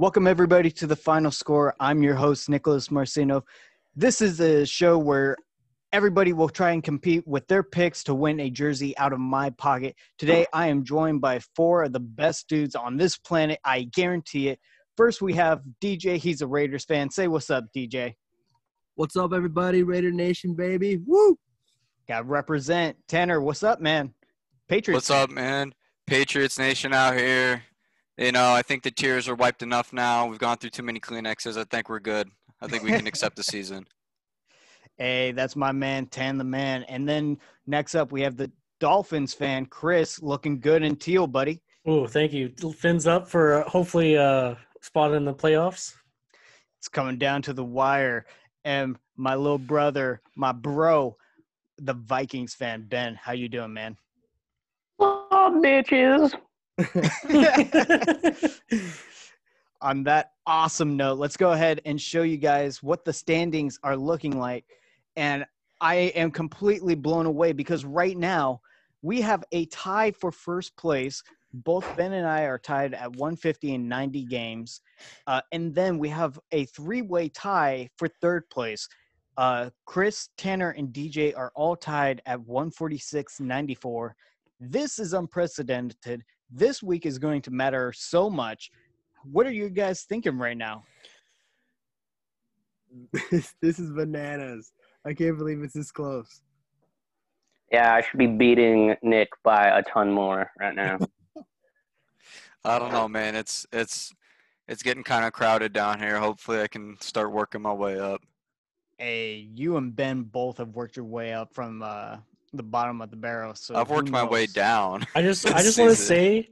Welcome, everybody, to the final score. I'm your host, Nicholas Marcino. This is a show where everybody will try and compete with their picks to win a jersey out of my pocket. Today, I am joined by four of the best dudes on this planet. I guarantee it. First, we have DJ. He's a Raiders fan. Say what's up, DJ. What's up, everybody? Raider Nation, baby. Woo! Got to represent. Tanner, what's up, man? Patriots. What's up, man? Patriots Nation out here. You know, I think the tears are wiped enough now. We've gone through too many Kleenexes. I think we're good. I think we can accept the season. Hey, that's my man, Tan the man. And then next up, we have the Dolphins fan, Chris, looking good in teal, buddy. Oh, thank you. Fins up for uh, hopefully uh, spot in the playoffs. It's coming down to the wire. And my little brother, my bro, the Vikings fan, Ben. How you doing, man? Oh, bitches. On that awesome note, let's go ahead and show you guys what the standings are looking like. And I am completely blown away because right now we have a tie for first place. Both Ben and I are tied at 150 and 90 games. Uh, and then we have a three way tie for third place. Uh, Chris, Tanner, and DJ are all tied at 146 94. This is unprecedented. This week is going to matter so much. What are you guys thinking right now? this, this is bananas. I can't believe it's this close. Yeah, I should be beating Nick by a ton more right now. I don't know, man. It's it's it's getting kind of crowded down here. Hopefully, I can start working my way up. Hey, you and Ben both have worked your way up from uh, the bottom of the barrel. So I've worked who my way down. I just I just want to say,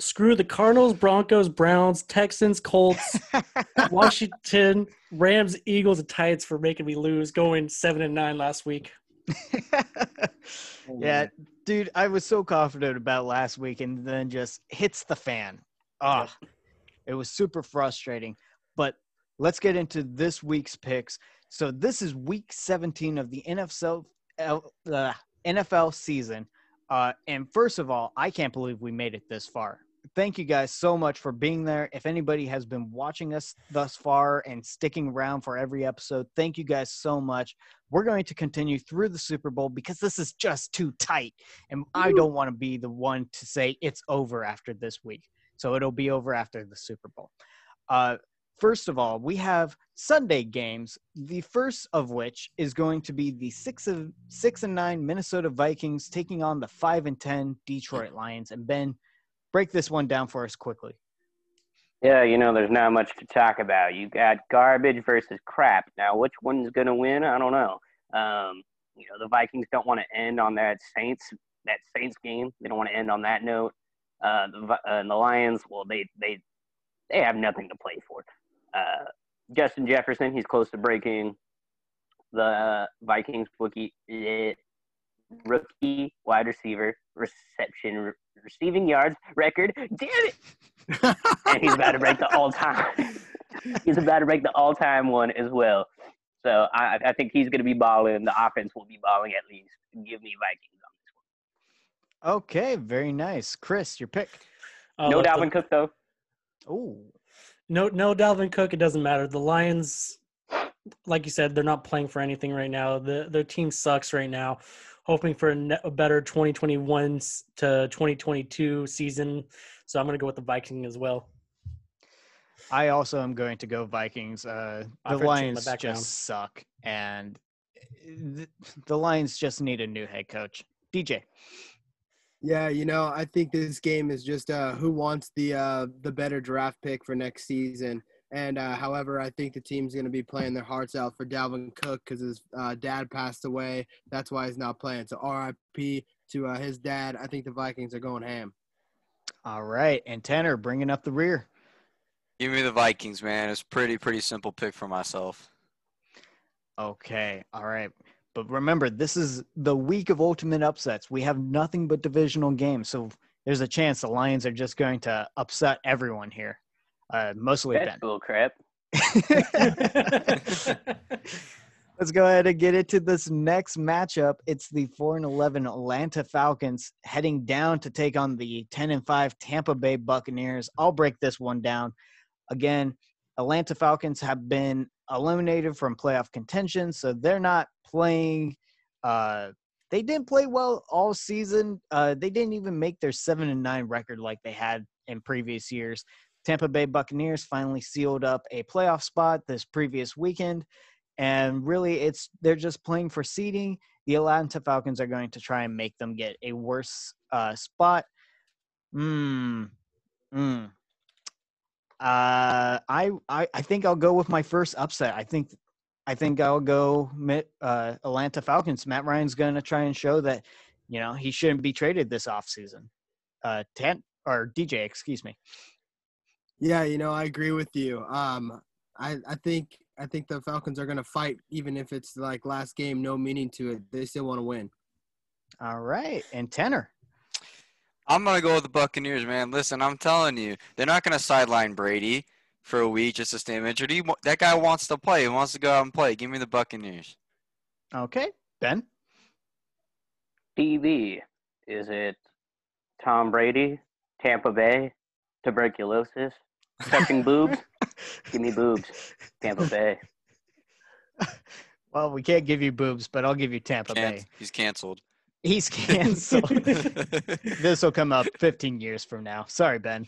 screw the Cardinals, Broncos, Browns, Texans, Colts, Washington, Rams, Eagles, and Titans for making me lose, going seven and nine last week. yeah, dude, I was so confident about last week, and then just hits the fan. Ah, it was super frustrating. But let's get into this week's picks. So this is week 17 of the NFL Uh, NFL season. Uh, and first of all, I can't believe we made it this far. Thank you guys so much for being there. If anybody has been watching us thus far and sticking around for every episode, thank you guys so much. We're going to continue through the Super Bowl because this is just too tight. And I don't want to be the one to say it's over after this week. So it'll be over after the Super Bowl. Uh, first of all, we have Sunday games. The first of which is going to be the six of six and nine Minnesota Vikings taking on the five and ten Detroit Lions. And Ben, break this one down for us quickly. yeah, you know, there's not much to talk about. You got garbage versus crap. Now, which one's gonna win? I don't know. Um, you know, the Vikings don't want to end on that Saints that Saints game. They don't want to end on that note. Uh, the uh, and the Lions, well, they they they have nothing to play for. Uh, Justin Jefferson, he's close to breaking the uh, Vikings rookie eh, rookie wide receiver reception re- receiving yards record. Damn it! and he's about to break the all time. he's about to break the all time one as well. So I, I think he's going to be balling. The offense will be balling at least. Give me Vikings on this one. Okay, very nice. Chris, your pick. Uh, No the- Dalvin Cook though. Oh, No, no, Dalvin Cook. It doesn't matter. The Lions, like you said, they're not playing for anything right now. The their team sucks right now. Hoping for a, ne- a better 2021 to 2022 season. So I'm going to go with the Vikings as well. I also am going to go Vikings. Uh, the I've heard you in the Lions just suck, and th- the Lions just need a new head coach. DJ. Yeah, you know, I think this game is just uh, who wants the uh, the better draft pick for next season. And uh, however, I think the team's going to be playing their hearts out for Dalvin Cook because his uh, dad passed away. That's why he's not playing. So RIP to uh, his dad. I think the Vikings are going ham. All right, and Tanner bringing up the rear. Give me the Vikings, man. It's pretty pretty simple pick for myself. Okay, all right. But remember, this is the week of ultimate upsets. We have nothing but divisional games, so there's a chance the Lions are just going to upset everyone here. Uh, mostly That's Ben. bull crap. Let's go ahead and get into this next matchup. It's the 4 and 11 Atlanta Falcons heading down to take on the 10 and 5 Tampa Bay Buccaneers. I'll break this one down. Again, Atlanta Falcons have been eliminated from playoff contention, so they're not playing. Uh, they didn't play well all season. Uh, they didn't even make their seven and nine record like they had in previous years. Tampa Bay Buccaneers finally sealed up a playoff spot this previous weekend, and really, it's they're just playing for seeding. The Atlanta Falcons are going to try and make them get a worse uh, spot. Hmm. Hmm. Uh, I, I I think I'll go with my first upset. I think I think I'll go uh, Atlanta Falcons. Matt Ryan's going to try and show that you know he shouldn't be traded this offseason. Uh, Tan or DJ, excuse me. Yeah, you know I agree with you. Um, I I think I think the Falcons are going to fight even if it's like last game, no meaning to it. They still want to win. All right, and Tanner. I'm gonna go with the Buccaneers, man. Listen, I'm telling you, they're not gonna sideline Brady for a week just to stay injured. He, that guy wants to play. He wants to go out and play. Give me the Buccaneers. Okay, Ben. TV. Is it Tom Brady, Tampa Bay, tuberculosis, touching boobs? Give me boobs, Tampa Bay. Well, we can't give you boobs, but I'll give you Tampa Can- Bay. He's canceled. He's canceled. this will come up 15 years from now. Sorry, Ben.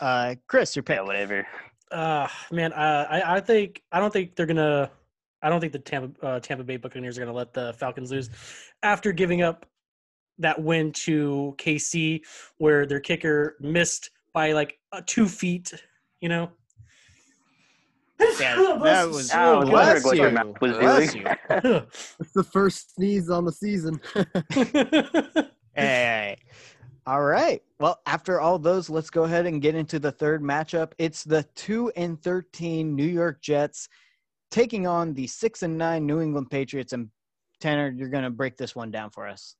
Uh, Chris, your pick. Yeah, whatever. Uh, man, uh, I I think I don't think they're gonna. I don't think the Tampa uh, Tampa Bay Buccaneers are gonna let the Falcons lose after giving up that win to KC, where their kicker missed by like uh, two feet. You know. Yeah, that was- oh, I was soul. wondering what your you. was Bless doing. you. It's the first sneeze on the season. Hey. All right. Well, after all those, let's go ahead and get into the third matchup. It's the 2 and 13 New York Jets taking on the 6 and 9 New England Patriots and Tanner, you're going to break this one down for us.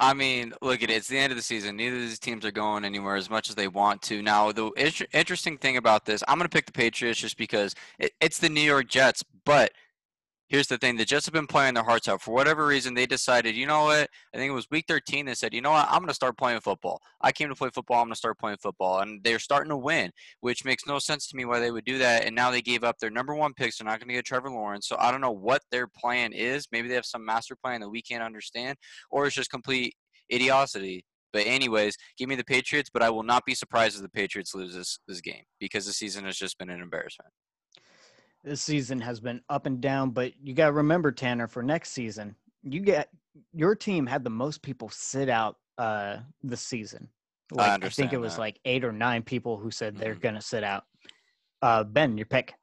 I mean, look at it. It's the end of the season. Neither of these teams are going anywhere as much as they want to. Now, the inter- interesting thing about this, I'm going to pick the Patriots just because it, it's the New York Jets. But here's the thing: the Jets have been playing their hearts out. For whatever reason, they decided, you know what? I think it was Week 13. They said, you know what? I'm going to start playing football. I came to play football. I'm going to start playing football, and they're starting to win, which makes no sense to me why they would do that. And now they gave up their number one picks. They're not going to get Trevor Lawrence. So I don't know what their plan is. Maybe they have some master plan that we can't understand, or it's just complete idiocy. But anyways, give me the Patriots, but I will not be surprised if the Patriots lose this, this game because the season has just been an embarrassment. This season has been up and down, but you got to remember, Tanner, for next season, you get your team had the most people sit out uh this season. Like, I, think it was that. like eight or nine people who said they're Mhm. going to sit out. Uh, ben, your pick.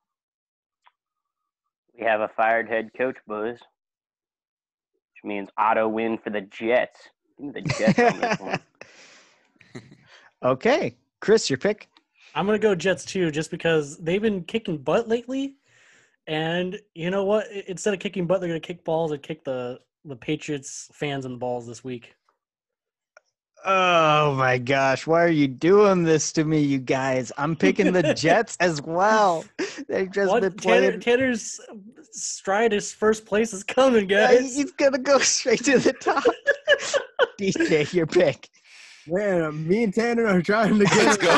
We have a fired head coach, boys. Which means auto win for the Jets. Give me the Jets on this one. okay, Chris, your pick. I'm gonna go Jets too, just because they've been kicking butt lately. And you know what? Instead of kicking butt, they're gonna kick balls and kick the the Patriots fans in the balls this week. Oh my gosh, why are you doing this to me, you guys? I'm picking the Jets as well. They've just What? been Tanner, playing. Tanner's stride his first place is coming, Yeah, guys. He's gonna go straight to the top. DJ, your pick. Man, me and Tanner are trying to get. Let's go.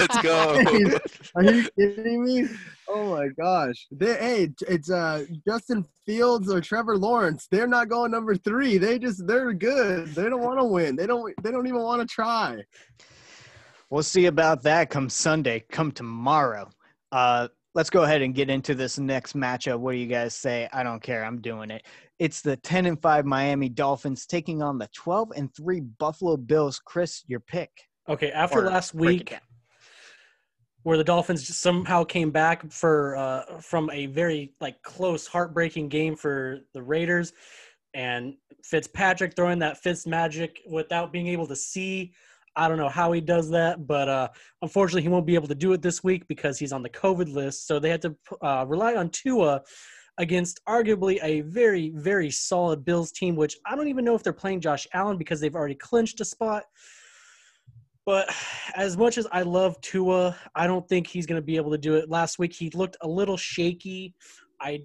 Let's go. Are you kidding me? Oh my gosh! They, hey, it's uh Justin Fields or Trevor Lawrence. They're not going number three. They just they're good. They don't want to win. They don't. They don't even want to try. We'll see about that come Sunday, come tomorrow. Uh, let's go ahead and get into this next matchup. What do you guys say? I don't care. I'm doing it. It's the 10 and 5 Miami Dolphins taking on the 12 and 3 Buffalo Bills. Chris, your pick. Okay, after Or last week, where the Dolphins somehow came back for uh, from a very like close, heartbreaking game for the Raiders, and Fitzpatrick throwing that Fitz magic without being able to see. I don't know how he does that, but uh, unfortunately, he won't be able to do it this week because he's on the COVID list. So they had to uh, rely on Tua against arguably a very, very solid Bills team, which I don't even know if they're playing Josh Allen because they've already clinched a spot. But as much as I love Tua, I don't think he's going to be able to do it. Last week, he looked a little shaky. I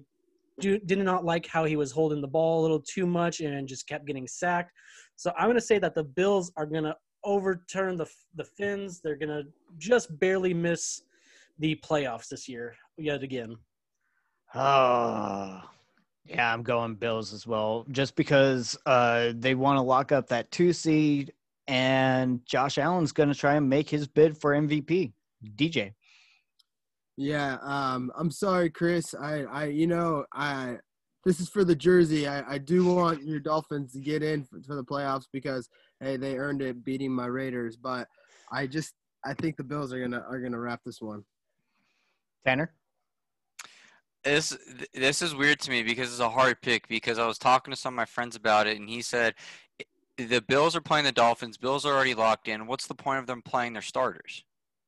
do, did not like how he was holding the ball a little too much and just kept getting sacked. So I'm going to say that the Bills are going to overturn the the Fins. They're going to just barely miss the playoffs this year yet again. Oh, yeah, I'm going Bills as well, just because uh, they want to lock up that two seed, and Josh Allen's going to try and make his bid for MVP. DJ. Yeah, um, I'm sorry, Chris. I, I, you know, I, this is for the jersey. I, I do want your Dolphins to get in for, for the playoffs because hey, they earned it beating my Raiders. But I just, I think the Bills are gonna are gonna wrap this one. Tanner. This this is weird to me because it's a hard pick because I was talking to some of my friends about it and he said the Bills are playing the Dolphins. Bills are already locked in. What's the point of them playing their starters?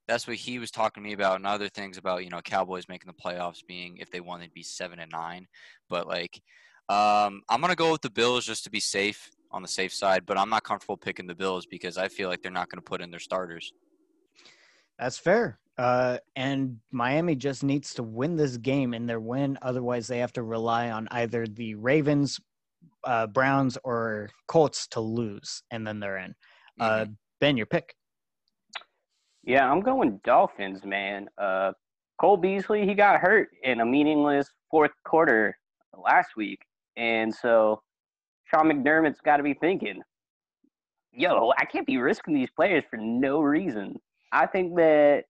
That's what he was talking to me about, and other things about you know Cowboys making the playoffs being if they won they'd be seven and nine. But like, um, I'm gonna go with the Bills just to be safe on the safe side. But I'm not comfortable picking the Bills because I feel like they're not gonna put in their starters. That's fair. Uh, and Miami just needs to win this game in their win. Otherwise, they have to rely on either the Ravens, uh, Browns, or Colts to lose, and then they're in. Uh, Mm-hmm. ben, your pick. Yeah, I'm going Dolphins, man. Uh, Cole Beasley, he got hurt in a meaningless fourth quarter last week. And so Sean McDermott's got to be thinking, yo, I can't be risking these players for no reason. I think that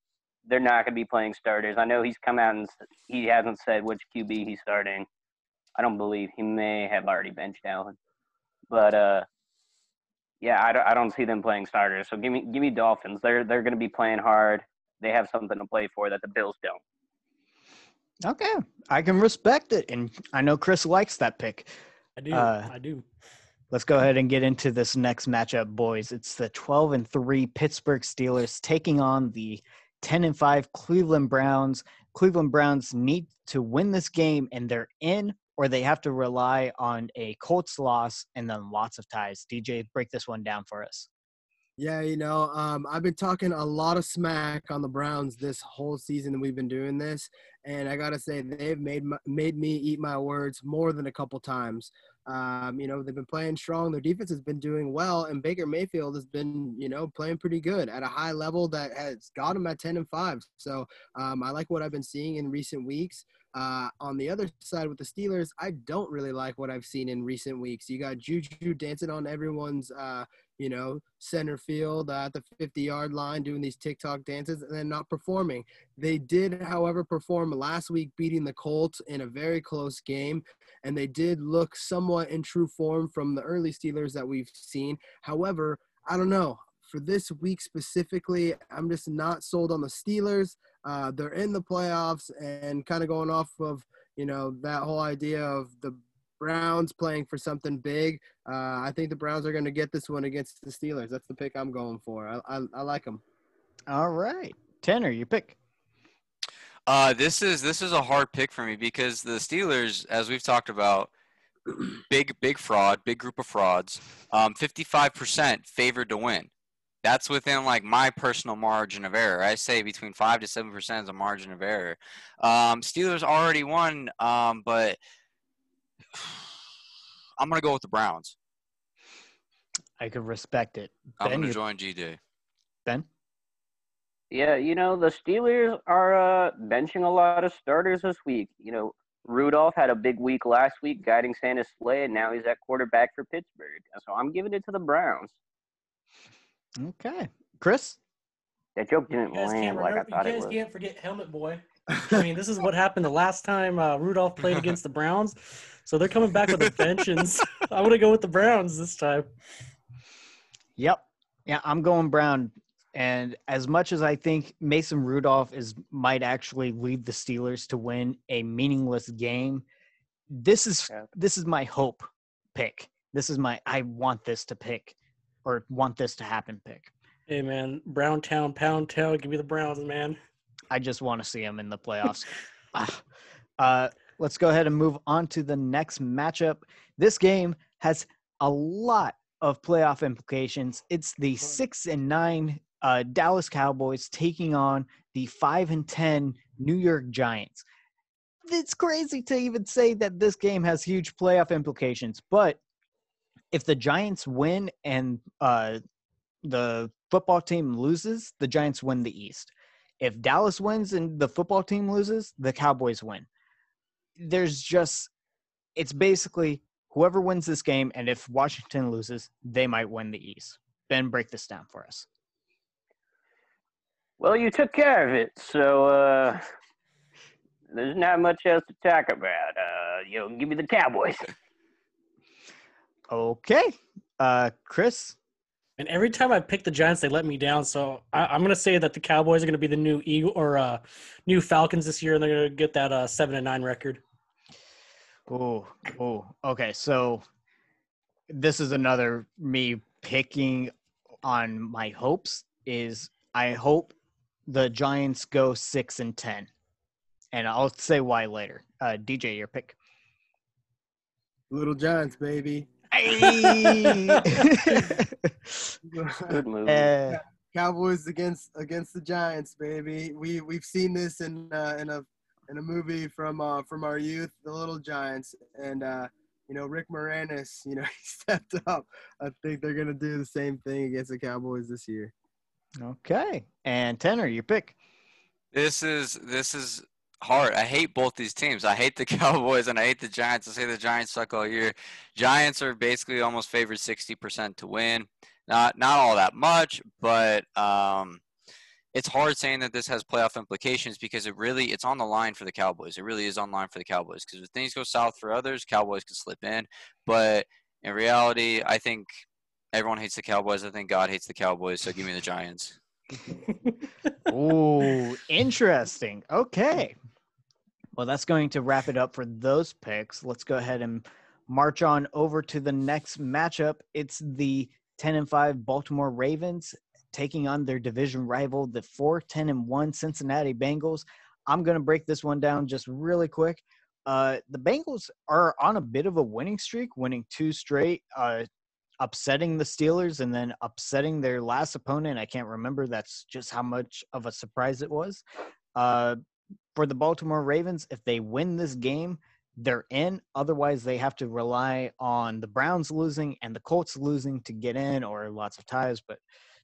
they're not going to be playing starters. I know he's come out and he hasn't said which QB he's starting. I don't believe he may have already benched Allen. But uh, yeah, I don't, I don't see them playing starters. So give me give me Dolphins. They're they're going to be playing hard. They have something to play for that the Bills don't. Okay, I can respect it, and I know Chris likes that pick. I do. Uh, I do. Let's go ahead and get into this next matchup, boys. It's the 12 and 3 Pittsburgh Steelers taking on the 10 and 5 Cleveland Browns. Cleveland Browns need to win this game and they're in, or they have to rely on a Colts loss and then lots of ties. DJ, break this one down for us. Yeah, you know, um, I've been talking a lot of smack on the Browns this whole season that we've been doing this, and I gotta say they've made my, made me eat my words more than a couple times. Um, you know, they've been playing strong. Their defense has been doing well, and Baker Mayfield has been, you know, playing pretty good at a high level that has got him at ten and five. So um, I like what I've been seeing in recent weeks. Uh, on the other side with the Steelers, I don't really like what I've seen in recent weeks. You got Juju dancing on everyone's. Uh, you know, center field uh, at the 50 yard line doing these TikTok dances and then not performing. They did, however, perform last week, beating the Colts in a very close game. And they did look somewhat in true form from the early Steelers that we've seen. However, I don't know. For this week specifically, I'm just not sold on the Steelers. Uh, they're in the playoffs and kind of going off of, you know, that whole idea of the Browns playing for something big. Uh, I think the Browns are going to get this one against the Steelers. That's the pick I'm going for. I, I, I like them. All right. Tanner, your pick. Uh, this is this is a hard pick for me because the Steelers, as we've talked about, big big fraud, big group of frauds. Um, 55% favored to win. That's within like my personal margin of error. I say between five to seven percent is a margin of error. Um, Steelers already won, um, but I'm gonna go with the Browns. I could respect it. I'm Ben, gonna you- join GD. Ben? Yeah, you know, the Steelers are uh, benching a lot of starters this week. You know, Rudolph had a big week last week guiding Santa's sleigh, and now he's at quarterback for Pittsburgh. So I'm giving it to the Browns. Okay. Chris? That joke didn't You guys, land like I remember, thought you guys can't forget Helmet Boy. I mean, this is what happened the last time uh, Rudolph played against the Browns. So they're coming back with a vengeance. I'm going to go with the Browns this time. Yep. Yeah, I'm going Brown. And as much as I think Mason Rudolph is might actually lead the Steelers to win a meaningless game, this is Yeah. this is my hope pick. This is my I want this to pick or want this to happen pick. Hey, man. Brown Town, Pound Town. Give me the Browns, man. I just want to see him in the playoffs. Ah. uh, let's go ahead and move on to the next matchup. This game has a lot of playoff implications. It's the six and nine uh, Dallas Cowboys taking on the five and ten New York Giants. It's crazy to even say that this game has huge playoff implications, but if the Giants win and uh, the football team loses, the Giants win the East If Dallas wins and the football team loses, the Cowboys win. There's just, it's basically whoever wins this game, and if Washington loses, they might win the East. Ben, break this down for us. Well, you took care of it, so uh, there's not much else to talk about. Uh, you know, give me the Cowboys. Okay. Uh, Chris? And every time I pick the Giants, they let me down. So I, am going to say that the Cowboys are going to be the new Eagle or uh, new Falcons this year, and they're going to get that uh, seven and nine record. Oh, oh, okay. So this is another me picking on my hopes. Is I hope the Giants go six and ten, and I'll say why later. Uh, DJ, your pick. Little Giants, baby. Hey! Good move. Uh, Cowboys against against the Giants, baby. We we've seen this in uh, in a in a movie from uh, from our youth, The Little Giants, and uh, you know Rick Moranis. You know he stepped up. I think they're gonna do the same thing against the Cowboys this year. okay, and Tanner, your pick. This is this is hard. I hate both these teams. I hate the Cowboys and I hate the Giants. I say the Giants suck all year. Giants are basically almost favored sixty percent to win. Not not all that much, but um, it's hard saying that this has playoff implications because it really it's on the line for the Cowboys. It really is on line for the Cowboys because if things go south for others, Cowboys can slip in. But in reality, I think everyone hates the Cowboys. I think God hates the Cowboys. So give me the Giants. Ooh, interesting. Okay. Well, that's going to wrap it up for those picks. Let's go ahead and march on over to the next matchup. It's the 10 and 5 Baltimore Ravens taking on their division rival, the 4 10 and 1 Cincinnati Bengals. I'm going to break this one down just really quick. Uh, the Bengals are on a bit of a winning streak, winning two straight, uh, upsetting the Steelers and then upsetting their last opponent. I can't remember. That's just how much of a surprise it was. Uh, for the Baltimore Ravens, if they win this game, they're in. Otherwise, they have to rely on the Browns losing and the Colts losing to get in, or lots of ties, but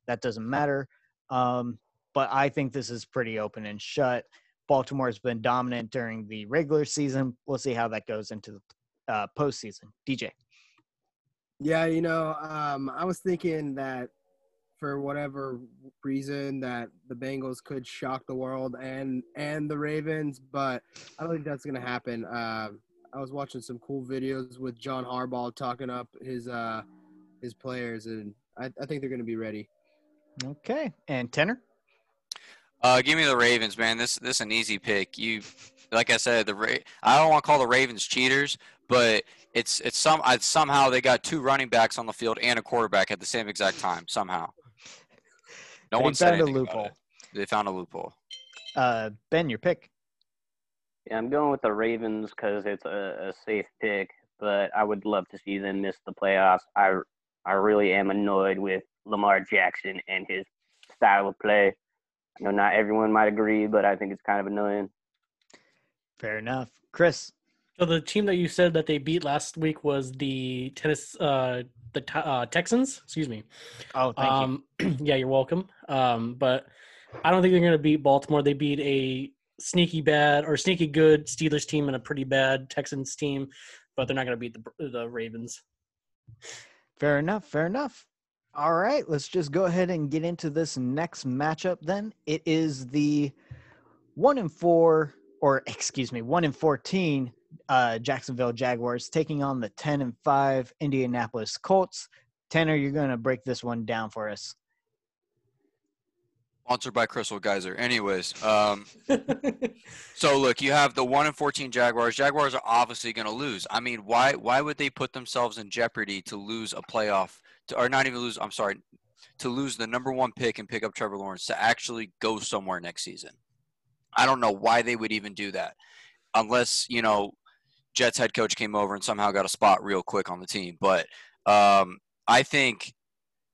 that doesn't matter. Um, but I think this is pretty open and shut. Baltimore has been dominant during the regular season. We'll see how that goes into the uh, postseason. DJ. Yeah, you know, um, I was thinking that for whatever reason that the Bengals could shock the world and and the Ravens, but I don't think that's gonna happen. Uh, I was watching some cool videos with John Harbaugh talking up his uh, his players, and I, I think they're gonna be ready. Okay, and Tanner. Uh, give me the Ravens, man. This this is an easy pick. You, like I said, the Ra- I don't want to call the Ravens cheaters, but it's it's some I, somehow they got two running backs on the field and a quarterback at the same exact time somehow. No They one said found a loophole. They found a loophole. Uh, ben, your pick. Yeah, I'm going with the Ravens because it's a, a safe pick, but I would love to see them miss the playoffs. I I really am annoyed with Lamar Jackson and his style of play. I know not everyone might agree, but I think it's kind of annoying. Fair enough. Chris. So the team that you said that they beat last week was the tennis, uh, the uh, Texans. Excuse me. Oh, thank you. um, yeah, you're welcome. Um, but I don't think they're going to beat Baltimore. They beat a sneaky bad or sneaky good Steelers team and a pretty bad Texans team, but they're not going to beat the the Ravens. Fair enough. Fair enough. All right, let's just go ahead and get into this next matchup. Then it is the one in four, or excuse me, one in fourteen uh, Jacksonville Jaguars taking on the ten and five Indianapolis Colts. Tanner, you're going to break this one down for us. Sponsored by Crystal Geyser. Anyways, um, so look, you have the one and fourteen Jaguars. Jaguars are obviously going to lose. I mean, why why would they put themselves in jeopardy to lose a playoff, to, or not even lose? I'm sorry, to lose the number one pick and pick up Trevor Lawrence to actually go somewhere next season. I don't know why they would even do that, unless you know Jets head coach came over and somehow got a spot real quick on the team. But um, I think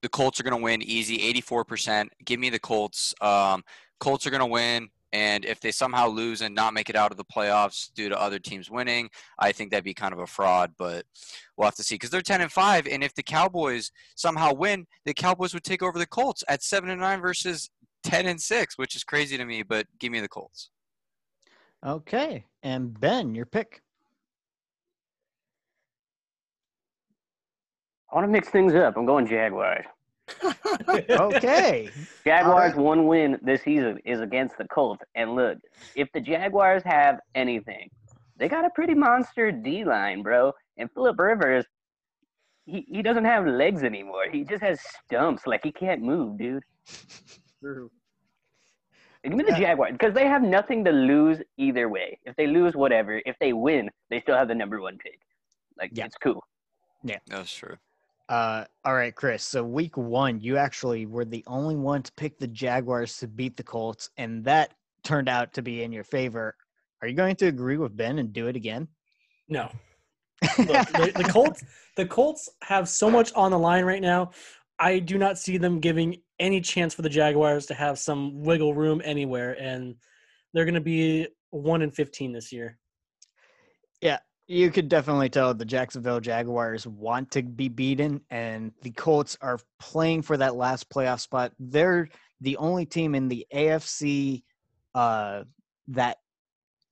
the Colts are going to win easy, 84%. Give me the Colts. Um, Colts are going to win. And if they somehow lose and not make it out of the playoffs due to other teams winning, I think that'd be kind of a fraud. But we'll have to see because they're 10 and 5. And if the Cowboys somehow win, the Cowboys would take over the Colts at 7 and 9 versus ten and six, which is crazy to me. But give me the Colts. Okay, and Ben, your pick. I want to mix things up. I'm going Jaguars. Okay. Jaguars' right. one win this season is against the Colts. And look, if the Jaguars have anything, they got a pretty monster D line, bro. And Philip Rivers, he, he doesn't have legs anymore. He just has stumps. Like he can't move, dude. True. Give me the Yeah. Jaguars because they have nothing to lose either way. If they lose, whatever. If they win, they still have the number one pick. Like Yeah. it's cool. Yeah, that's true. Uh, all right, Chris. So week one, you actually were the only one to pick the Jaguars to beat the Colts, and that turned out to be in your favor. Are you going to agree with Ben and do it again? No. Look, the, the Colts the Colts have so much on the line right now. I do not see them giving any chance for the Jaguars to have some wiggle room anywhere, and they're going to be one in fifteen this year. You could definitely tell the Jacksonville Jaguars want to be beaten, and the Colts are playing for that last playoff spot. They're the only team in the AFC uh, that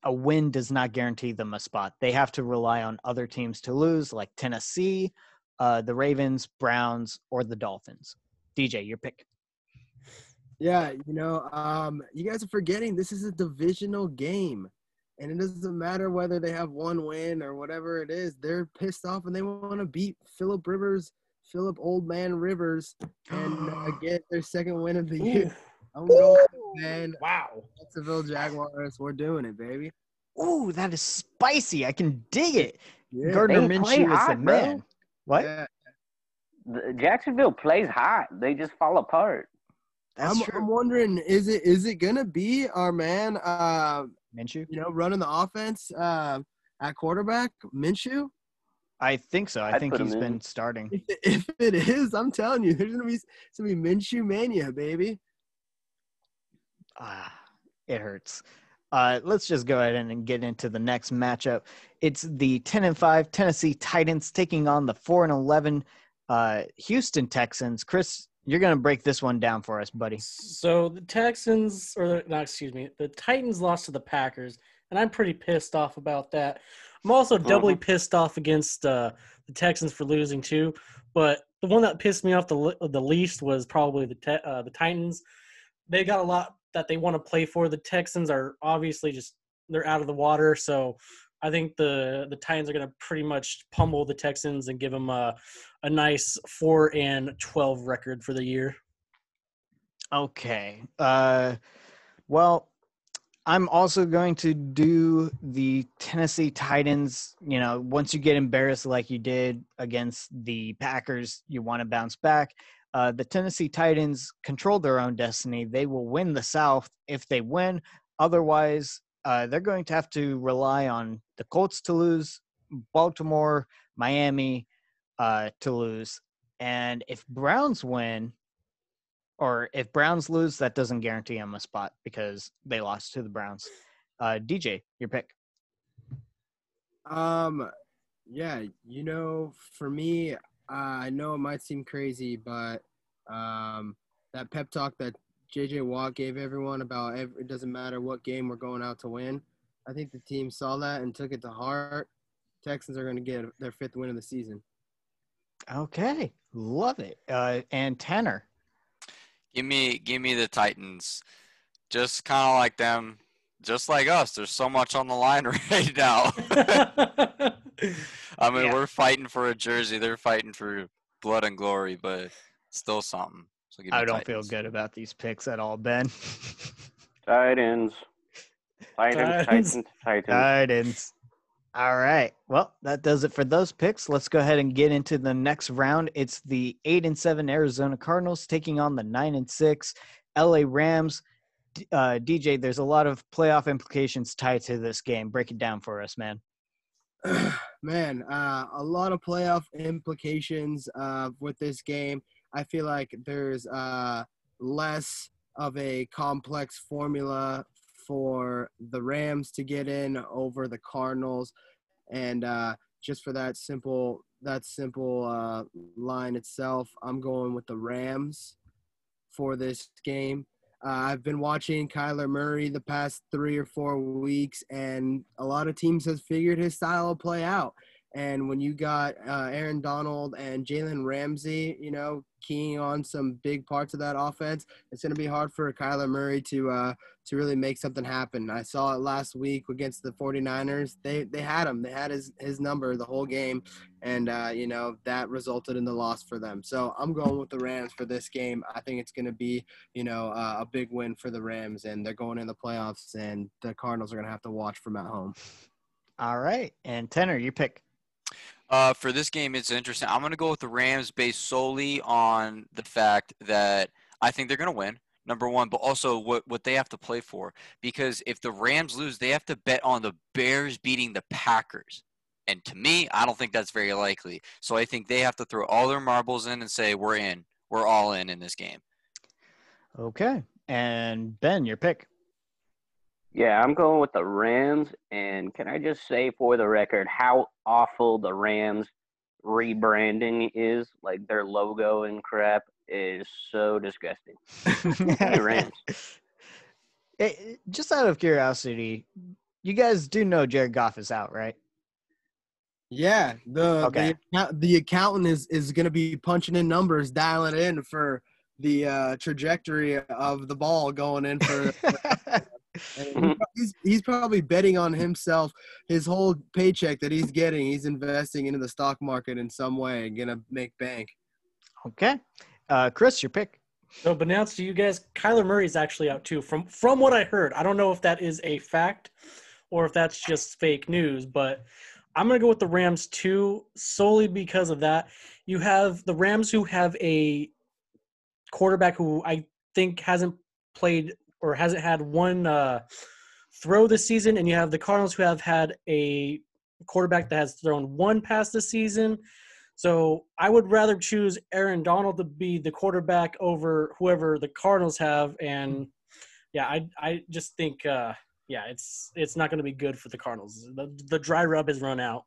a win does not guarantee them a spot. They have to rely on other teams to lose, like Tennessee, uh, the Ravens, Browns, or the Dolphins. DJ, your pick. Yeah, you know, um, you guys are forgetting this is a divisional game. And it doesn't matter whether they have one win or whatever it is. They're pissed off and they want to beat Philip Rivers, Philip Old Man Rivers, and uh, get their second win of the year. I'm going, man. Wow. Jacksonville Jaguars. We're doing it, baby. Ooh, that is spicy. I can dig it. Yeah. Gardner Minshew is the hot, bro. man. What? Yeah. Jacksonville plays hot. They just fall apart. That's I'm, true. I'm wondering, is it is it gonna be our man, uh, Minshew? you know, running the offense uh, at quarterback, Minshew? I think so. I I'd think he's he's in. been starting. If it, if it is, I'm telling you, there's gonna be it's gonna be Minshew mania, baby. Ah, it hurts. Uh, let's just go ahead and get into the next matchup. It's the 10 and 5 Tennessee Titans taking on the 4 and 11 uh, Houston Texans. Chris, you're going to break this one down for us, buddy. So the Texans, or not excuse me, the Titans lost to the Packers, and I'm pretty pissed off about that. I'm also doubly pissed off against uh, the Texans for losing too. But the one that pissed me off the the least was probably the te- uh, the Titans. They got a lot that they want to play for. The Texans are obviously just they're out of the water, so I think the the Titans are going to pretty much pummel the Texans and give them a a nice four and twelve record for the year. Okay. Uh, well, I'm also going to do the Tennessee Titans. You know, once you get embarrassed like you did against the Packers, you want to bounce back. Uh, the Tennessee Titans control their own destiny. They will win the South if they win. Otherwise, uh, they're going to have to rely on the Colts to lose, Baltimore, Miami uh, to lose. And if Browns win, or if Browns lose, that doesn't guarantee them a spot because they lost to the Browns. Uh, DJ, your pick. Um, yeah, you know, for me, uh, I know it might seem crazy, but um, that pep talk that JJ Watt gave everyone about ev it doesn't matter what game we're going out to win. I think the team saw that and took it to heart. Texans are going to get their fifth win of the season. Okay, love it. Uh, and Tanner. Give me, give me the Titans. Just kind of like them, just like us. There's so much on the line right now. I mean, Yeah. we're fighting for a jersey. They're fighting for blood and glory, but still something. So give me I don't Titans. feel good about these picks at all, Ben. Titans. Titans, Titans. Titans, Titans. Titans. All right. Well, that does it for those picks. Let's go ahead and get into the next round. It's the eight and seven Arizona Cardinals taking on the nine and six LA Rams. Uh, DJ, there's a lot of playoff implications tied to this game. Break it down for us, man. Man, uh, a lot of playoff implications uh, with this game. I feel like there's uh, less of a complex formula for the Rams to get in over the Cardinals, and uh, just for that simple that simple uh, line itself, I'm going with the Rams for this game. Uh, I've been watching Kyler Murray the past three or four weeks, and a lot of teams has figured his style of play out. And when you got uh, Aaron Donald and Jalen Ramsey, you know, keying on some big parts of that offense, it's going to be hard for Kyler Murray to uh, to really make something happen. I saw it last week against the 49ers. They they had him. They had his his number the whole game, and uh, you know that resulted in the loss for them. So I'm going with the Rams for this game. I think it's going to be you know uh, a big win for the Rams, and they're going in the playoffs, and the Cardinals are going to have to watch from at home. All right, and Tanner, you pick. Uh, for this game, it's interesting. I'm going to go with the Rams based solely on the fact that I think they're going to win. Number one, but also what, what they have to play for. Because if the Rams lose, they have to bet on the Bears beating the Packers. And to me, I don't think that's very likely. So I think they have to throw all their marbles in and say, we're in. We're all in in this game. Okay. And Ben, your pick. Yeah, I'm going with the Rams. And can I just say for the record how awful the Rams rebranding is? Like their logo and crap is so disgusting. the Rams. Hey, just out of curiosity, you guys do know Jared Goff is out, right? Yeah, the Okay. the, the accountant is is going to be punching in numbers, dialing in for the uh, trajectory of the ball going in for. and he's he's probably betting on himself. His whole paycheck that he's getting, he's investing into the stock market in some way, and gonna make bank. okay. Uh, Chris, your pick. So, but announced to you guys, Kyler Murray is actually out too. From from what I heard, I don't know if that is a fact or if that's just fake news, but I'm gonna go with the Rams too, solely because of that. You have the Rams who have a quarterback who I think hasn't played or hasn't had one uh, throw this season, and you have the Cardinals who have had a quarterback that has thrown one pass this season. So I would rather choose Aaron Donald to be the quarterback over whoever the Cardinals have, and yeah, I I just think uh, yeah, it's it's not going to be good for the Cardinals. The, the dry rub has run out.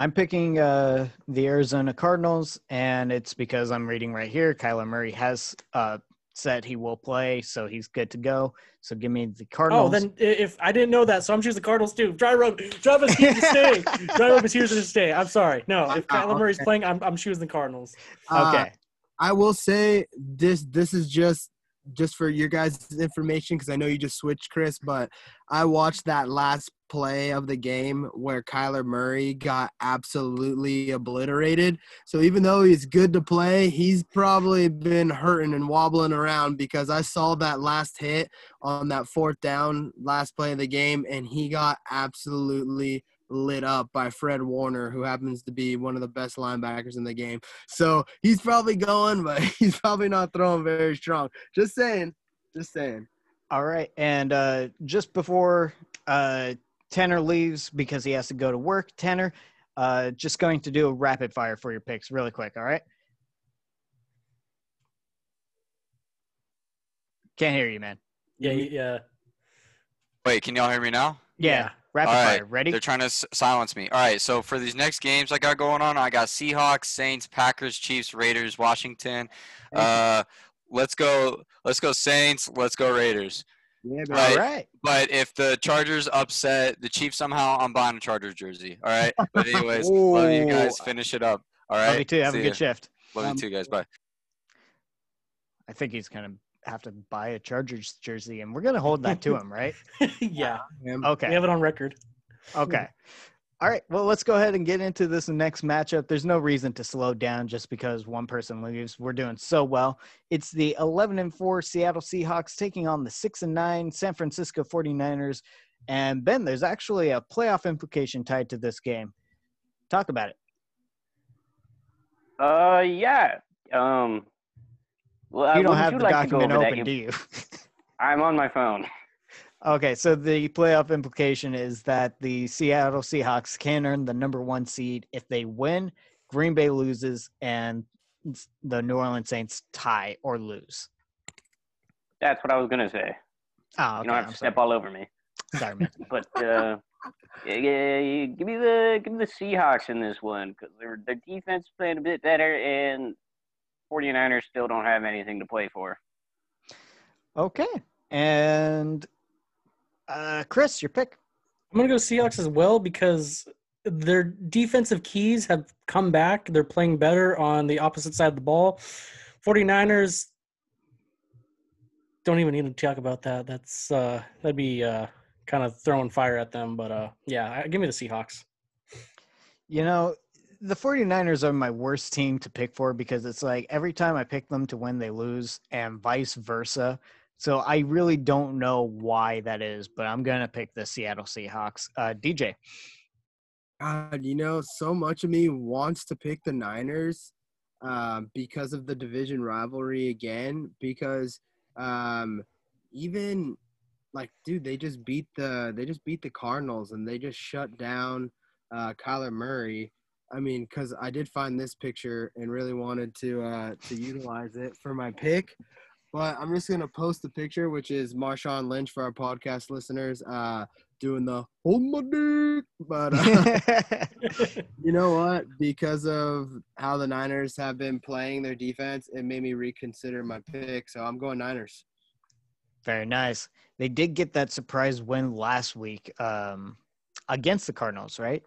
I'm picking uh, the Arizona Cardinals, and it's because I'm reading right here. Kyler Murray has uh, said he will play, so he's good to go. So give me the Cardinals. Oh, then if I didn't know that, so I'm choosing the Cardinals too. Dry rub, dry rub is here to stay. dry rub is here to stay. I'm sorry. No, if Kyler Murray's playing, I'm I'm choosing the Cardinals. Uh, okay. I will say this this is just just for your guys' information because I know you just switched, Chris. But I watched that last play of the game where Kyler Murray got absolutely obliterated. So even though he's good to play, he's probably been hurting and wobbling around because I saw that last hit on that fourth down last play of the game, and he got absolutely lit up by Fred Warner, who happens to be one of the best linebackers in the game. So he's probably going, but he's probably not throwing very strong. Just saying. Just saying. All right. And uh, just before uh, Tanner leaves because he has to go to work, Tanner, uh, just going to do a rapid fire for your picks really quick. All right. Can't hear you, man. Yeah, yeah. Wait, can y'all hear me now? Yeah. Rapid All right. fire. Ready? They're trying to s- silence me. All right, so for these next games I got going on, I got Seahawks, Saints, Packers, Chiefs, Raiders, Washington. Uh, let's go. Let's go Saints. Let's go Raiders. Yeah, All All right. But if the Chargers upset the Chiefs somehow, I'm buying a Chargers jersey. All right. But anyways, love you guys. Finish it up. All right. Love you too. Have See a good ya. shift. Love Um, you too, guys. Bye. I think he's kind to have to buy a Chargers jersey, and we're going to hold that to him, right? yeah. him. Okay. We have it on record. Okay. All right. Well, let's go ahead and get into this next matchup. There's no reason to slow down just because one person leaves. We're doing so well. It's the 11 and 4 Seattle Seahawks taking on the 6 and 9 San Francisco 49ers. And Ben, there's actually a playoff implication tied to this game. Talk about it. Uh, yeah. Um, well, You don't have you the like document open, do you? I'm on my phone. Okay, so the playoff implication is that the Seattle Seahawks can earn the number one seed if they win, Green Bay loses, and the New Orleans Saints tie or lose. That's what I was gonna say. Oh, okay. you don't have I'm to sorry. step all over me. sorry, man. But uh, yeah, yeah, yeah, give me the give me the Seahawks in this one because their their defense is playing a bit better, and 49ers still don't have anything to play for. Okay. And uh, Chris, your pick. I'm gonna go Seahawks as well because their defensive keys have come back. They're playing better on the opposite side of the ball. 49ers don't even need to talk about that. That's uh that'd be uh kind of throwing fire at them, but uh yeah, give me the Seahawks. You know, the 49ers are my worst team to pick for because it's like every time I pick them to win, they lose, and vice versa. So I really don't know why that is, but I'm going to pick the Seattle Seahawks. Uh, DJ. God, you know, so much of me wants to pick the Niners um, because of the division rivalry again. Because um, even like, dude, they just beat the they just beat the Cardinals and they just shut down uh, Kyler Murray. I mean, because I did find this picture and really wanted to uh, to utilize it for my pick. But I'm just gonna post the picture, which is Marshawn Lynch for our podcast listeners, uh, doing the hold my dick. But uh, you know what? Because of how the Niners have been playing their defense, it made me reconsider my pick. So I'm going Niners. Very nice. They did get that surprise win last week um, against the Cardinals, right?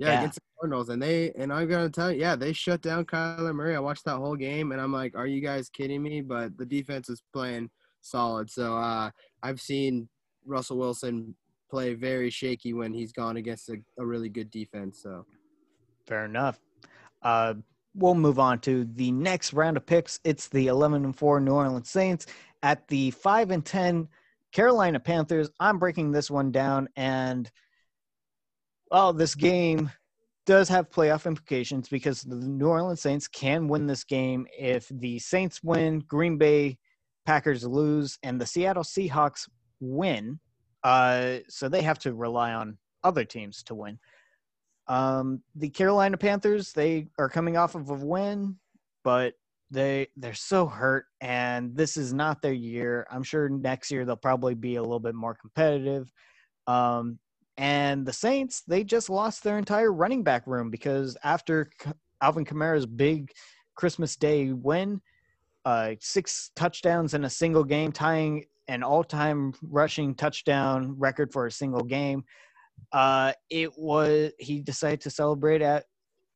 Yeah, Yeah. against the Cardinals, and they and I'm gonna tell you, yeah, they shut down Kyler Murray. I watched that whole game, and I'm like, are you guys kidding me? But the defense is playing solid. So uh, I've seen Russell Wilson play very shaky when he's gone against a, a really good defense. So Fair enough. Uh, we'll move on to the next round of picks. It's the 11 and 4 New Orleans Saints at the 5 and 10 Carolina Panthers. I'm breaking this one down, and well, this game does have playoff implications because the New Orleans Saints can win this game if the Saints win, Green Bay Packers lose, and the Seattle Seahawks win. Uh, so they have to rely on other teams to win. Um, the Carolina Panthers, they are coming off of a win, but they they're so hurt, and this is not their year. I'm sure next year they'll probably be a little bit more competitive. Um, and the Saints, they just lost their entire running back room because after Alvin Kamara's big Christmas Day win, uh, six touchdowns in a single game, tying an all-time rushing touchdown record for a single game uh, it was he decided to celebrate at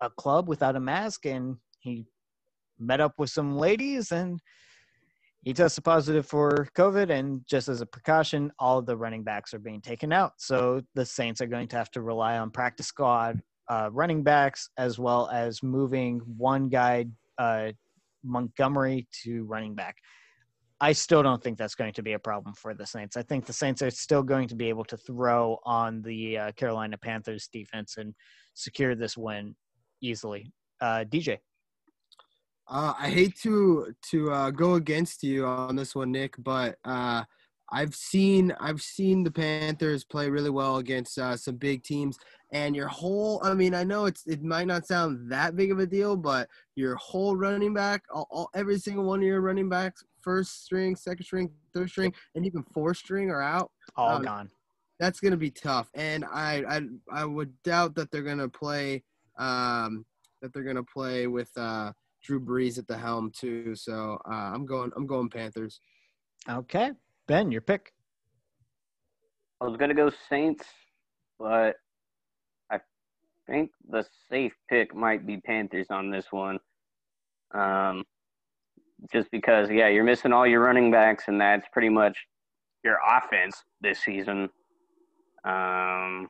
a club without a mask, and he met up with some ladies, and he tested positive for COVID. And just as a precaution, all of the running backs are being taken out. So the Saints are going to have to rely on practice squad uh, running backs as well as moving one guy, uh, Montgomery, to running back. I still don't think that's going to be a problem for the Saints. I think the Saints are still going to be able to throw on the uh, Carolina Panthers defense and secure this win easily. Uh, DJ. Uh, I hate to to uh, go against you on this one, Nick, but uh, I've seen I've seen the Panthers play really well against uh, some big teams, and your whole I mean I know it's it might not sound that big of a deal, but your whole running back, all, all every single one of your running backs, first string, second string, third string, and even fourth string are out. All Um, gone. That's gonna be tough, and I I I would doubt that they're gonna play um that they're gonna play with uh Drew Brees at the helm too. So uh, I'm going I'm going Panthers. Okay. Ben, your pick. I was gonna go Saints, but I think the safe pick might be Panthers on this one. Um, just because, yeah, you're missing all your running backs, and that's pretty much your offense this season. Um,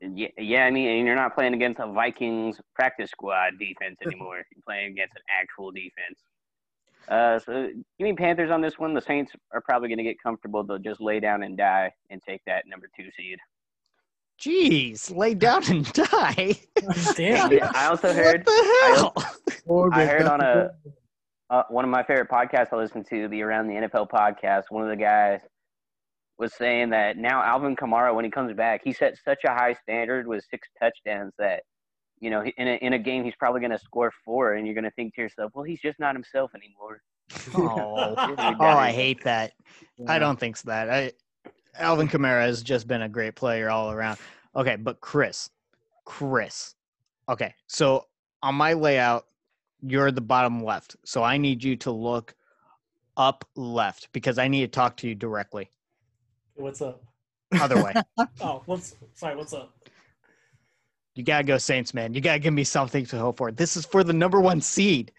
yeah, yeah, I mean, and you're not playing against a Vikings practice squad defense anymore. You're playing against an actual defense. Uh, so give me Panthers on this one. The Saints are probably going to get comfortable. They'll just lay down and die and take that number two seed. Jeez, lay down and die. Damn. Yeah, I also heard what the hell? I heard on a uh, one of my favorite podcasts I listen to, the Around the NFL podcast. One of the guys was saying that now Alvin Kamara, when he comes back, he set such a high standard with six touchdowns that you know in a in a game he's probably going to score four, and you're going to think to yourself, well, he's just not himself anymore. Oh, oh, I hate that. I don't think so. That I, Alvin Kamara has just been a great player all around. Okay, but Chris, Chris. Okay, so on my layout, you're the bottom left. So I need you to look up left because I need to talk to you directly. What's up? Other way. Oh, what's sorry? What's up? you gotta go Saints, man. You gotta give me something to hope for. This is for the number one seed.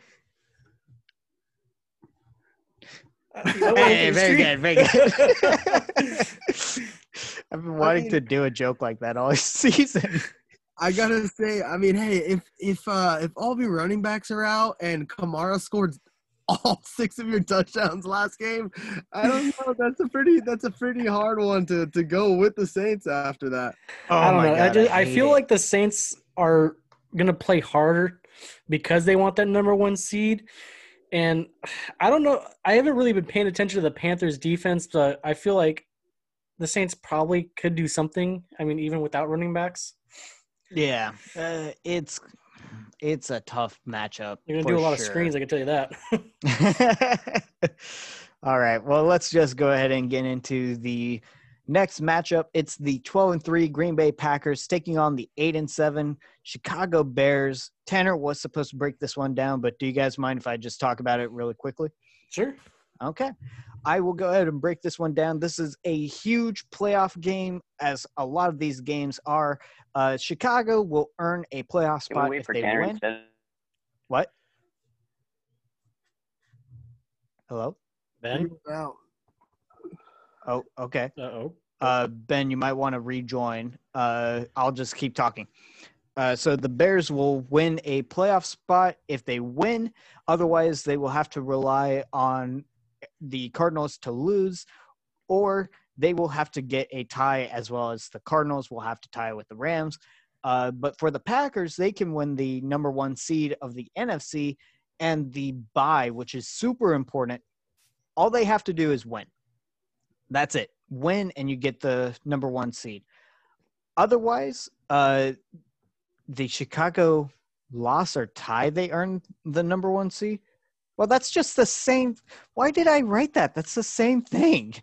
Uh, you know what, Hey, very good, very good. I've been wanting mean- to do a joke like that all season. I gotta say, I mean, hey, if if uh if all of your running backs are out and Kamara scored all six of your touchdowns last game, I don't know. That's a pretty that's a pretty hard one to to go with the Saints after that. Oh I don't my know. I, just, I, hate feel it. like the Saints are gonna play harder because they want that number one seed. And I don't know. I haven't really been paying attention to the Panthers defense, but I feel like the Saints probably could do something. I mean, even without running backs, Yeah, uh, it's it's a tough matchup. You're gonna do a lot of screens. I can tell you that. All right. Well, let's just go ahead and get into the next matchup. It's the 12 and 3 Green Bay Packers taking on the 8 and 7 Chicago Bears. Tanner was supposed to break this one down, but do you guys mind if I just talk about it really quickly? sure. Okay. I will go ahead and break this one down. This is a huge playoff game, as a lot of these games are. Uh, Chicago will earn a playoff Can we spot wait if for they Tanner win. instead? What? Hello? Ben. Out. Oh, okay. Uh oh. Uh, ben, you might want to rejoin. Uh, I'll just keep talking. Uh, so the Bears will win a playoff spot if they win. Otherwise, they will have to rely on the Cardinals to lose, or they will have to get a tie as well as the Cardinals will have to tie with the Rams. Uh, but for the Packers, they can win the number one seed of the NFC and the bye, which is super important. All they have to do is win. That's it. Win and you get the number one seed. Otherwise, uh, the Chicago loss or tie, they earn the number one seed. Well, that's just the same. Why did I write that? That's the same thing.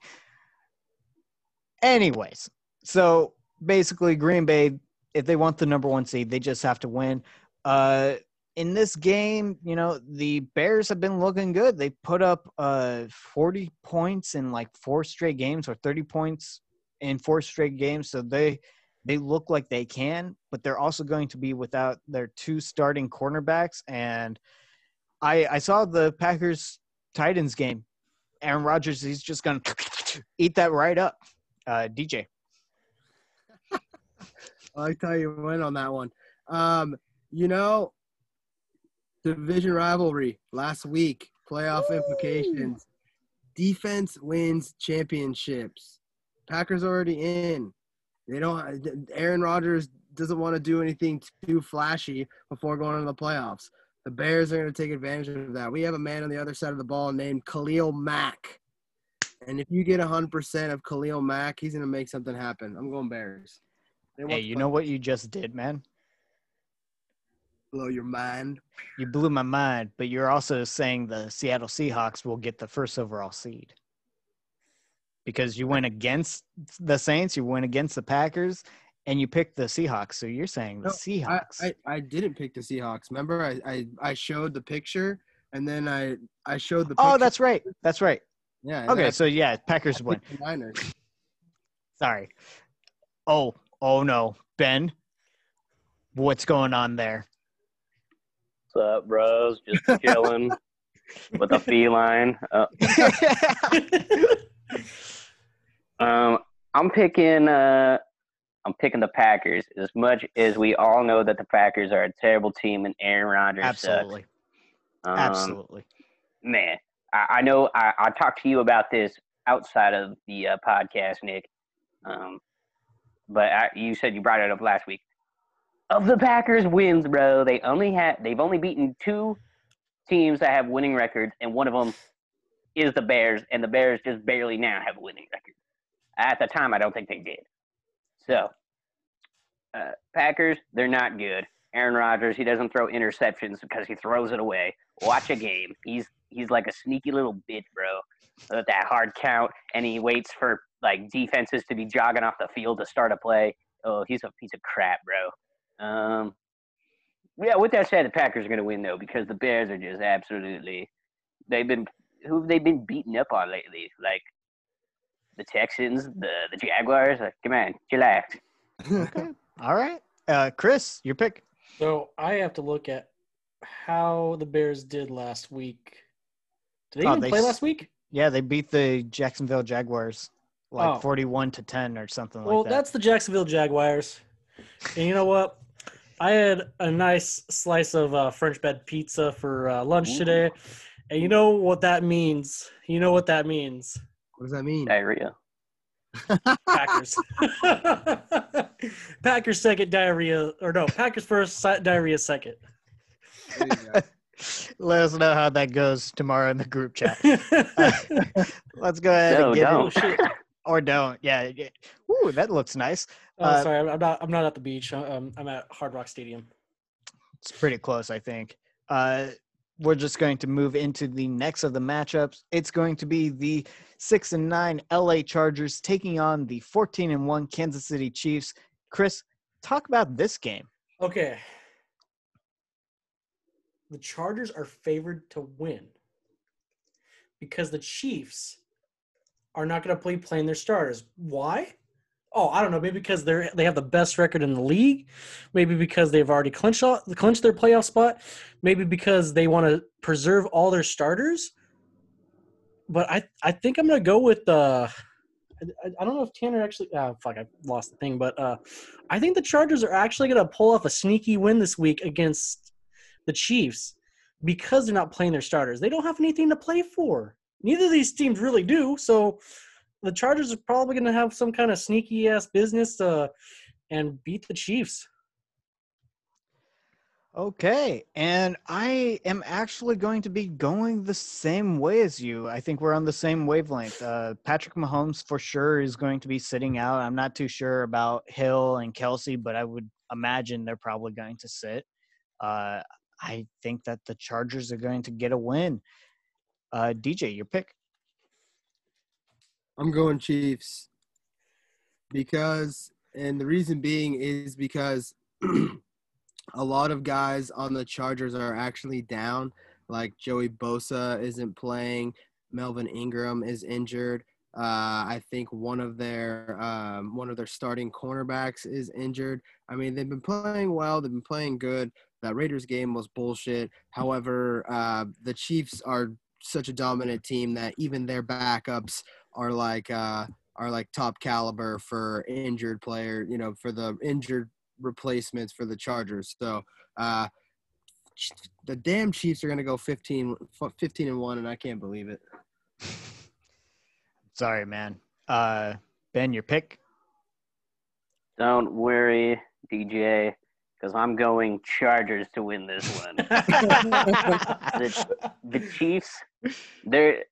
Anyways, so basically, Green Bay, if they want the number one seed, they just have to win. Uh, in this game, you know, the Bears have been looking good. They put up uh 40 points in like four straight games or 30 points in four straight games. So they they look like they can, but they're also going to be without their two starting cornerbacks. And I I saw the Packers Titans game. Aaron Rodgers, he's just gonna eat that right up. Uh DJ. I like how you went on that one. Um, you know, division rivalry last week, playoff implications. Defense wins championships. Packers already in. They don't. Aaron Rodgers doesn't want to do anything too flashy before going into the playoffs. The Bears are going to take advantage of that. We have a man on the other side of the ball named Khalil Mack. And if you get 100% of Khalil Mack, he's going to make something happen. I'm going Bears. Hey, you know what you just did, man? blow your mind. You blew my mind, but you're also saying the Seattle Seahawks will get the first overall seed. Because you went against the Saints, you went against the Packers, and you picked the Seahawks. So you're saying the No, Seahawks. I, I didn't pick the Seahawks. Remember, I, I, I showed the picture and then I I showed the. oh, that's right. That's right. yeah. Okay, I so yeah, Packers picked win. Niners. Sorry. Oh, oh no, Ben. What's going on there? What's up, bros? Just chilling with a feline. Uh, um, I'm picking. Uh, I'm picking the Packers. As much as we all know that the Packers are a terrible team and Aaron Rodgers Absolutely. sucks. Um, Absolutely. man, I, I know I, I talked to you about this outside of the uh, podcast, Nick. Um, but I, you said you brought it up last week. Of the Packers wins, bro, they only had they've only beaten two teams that have winning records, and one of them is the Bears, and the Bears just barely now have a winning record. At the time, I don't think they did. So, uh, Packers, they're not good. Aaron Rodgers, he doesn't throw interceptions because he throws it away. Watch a game. He's he's like a sneaky little bitch, bro. With that hard count, and he waits for like defenses to be jogging off the field to start a play. Oh, he's a piece of crap, bro. Um, yeah. With that said, the Packers are going to win though because the Bears are just absolutely. They've been who have they been beating up on lately? Like the Texans, the the Jaguars. Like, come on, chillax. Okay. All right. Uh, Chris, your pick. So I have to look at how the Bears did last week. Did they Oh, even they play s- last week? Yeah, they beat the Jacksonville Jaguars like Oh. 41 to 10 or something Well, like that. Well, that's the Jacksonville Jaguars. And you know what? I had a nice slice of uh, French bed pizza for uh, lunch Ooh. today. And you know what that means? You know what that means? What does that mean? Diarrhea. Packers. Packers second diarrhea, or no, Packers first, si- diarrhea second. There you go. Let us know how that goes tomorrow in the group chat. Let's go ahead No, and get don't. it. Or don't. Yeah. yeah. Ooh, that looks nice. Oh, Uh, sorry, I'm I'm not. I'm not at the beach. Um, I'm at Hard Rock Stadium. It's pretty close, I think. Uh, we're just going to move into the next of the matchups. It's going to be the six and nine LA Chargers taking on the 14 and one Kansas City Chiefs. Chris, talk about this game. Okay. The Chargers are favored to win because the Chiefs are not going to play playing their starters. Why? Oh, I don't know. Maybe because they're they have the best record in the league. Maybe because they've already clinched clinched their playoff spot. Maybe because they want to preserve all their starters. But I I think I'm to go with uh I, I don't know if Tanner actually. Uh, fuck, I lost the thing. But uh, I think the Chargers are actually to pull off a sneaky win this week against the Chiefs because they're not playing their starters. They don't have anything to play for. Neither of these teams really do. So the Chargers are probably going to have some kind of sneaky ass business uh, and beat the Chiefs. Okay, and I am actually going to be going the same way as you. I think we're on the same wavelength. Uh, Patrick Mahomes for sure is going to be sitting out. I'm not too sure about Hill and Kelsey, but I would imagine they're probably going to sit. Uh, I think that the Chargers are going to get a win. Uh, DJ, your pick. I'm going Chiefs because, and the reason being is because a lot of guys on the Chargers are actually down. Like Joey Bosa isn't playing, Melvin Ingram is injured. Uh, I think one of their um, one of their starting cornerbacks is injured. I mean, they've been playing well. They've been playing good. That Raiders game was bullshit. However, uh, the Chiefs are such a dominant team that even their backups are like uh, are like top caliber for injured player. You know, for the injured replacements for the Chargers. So uh, the damn Chiefs are gonna go 15, 15 and one, and I can't believe it. Sorry, man. Uh, ben, your pick. Don't worry, DJ, because I'm going Chargers to win this one. the Chiefs, their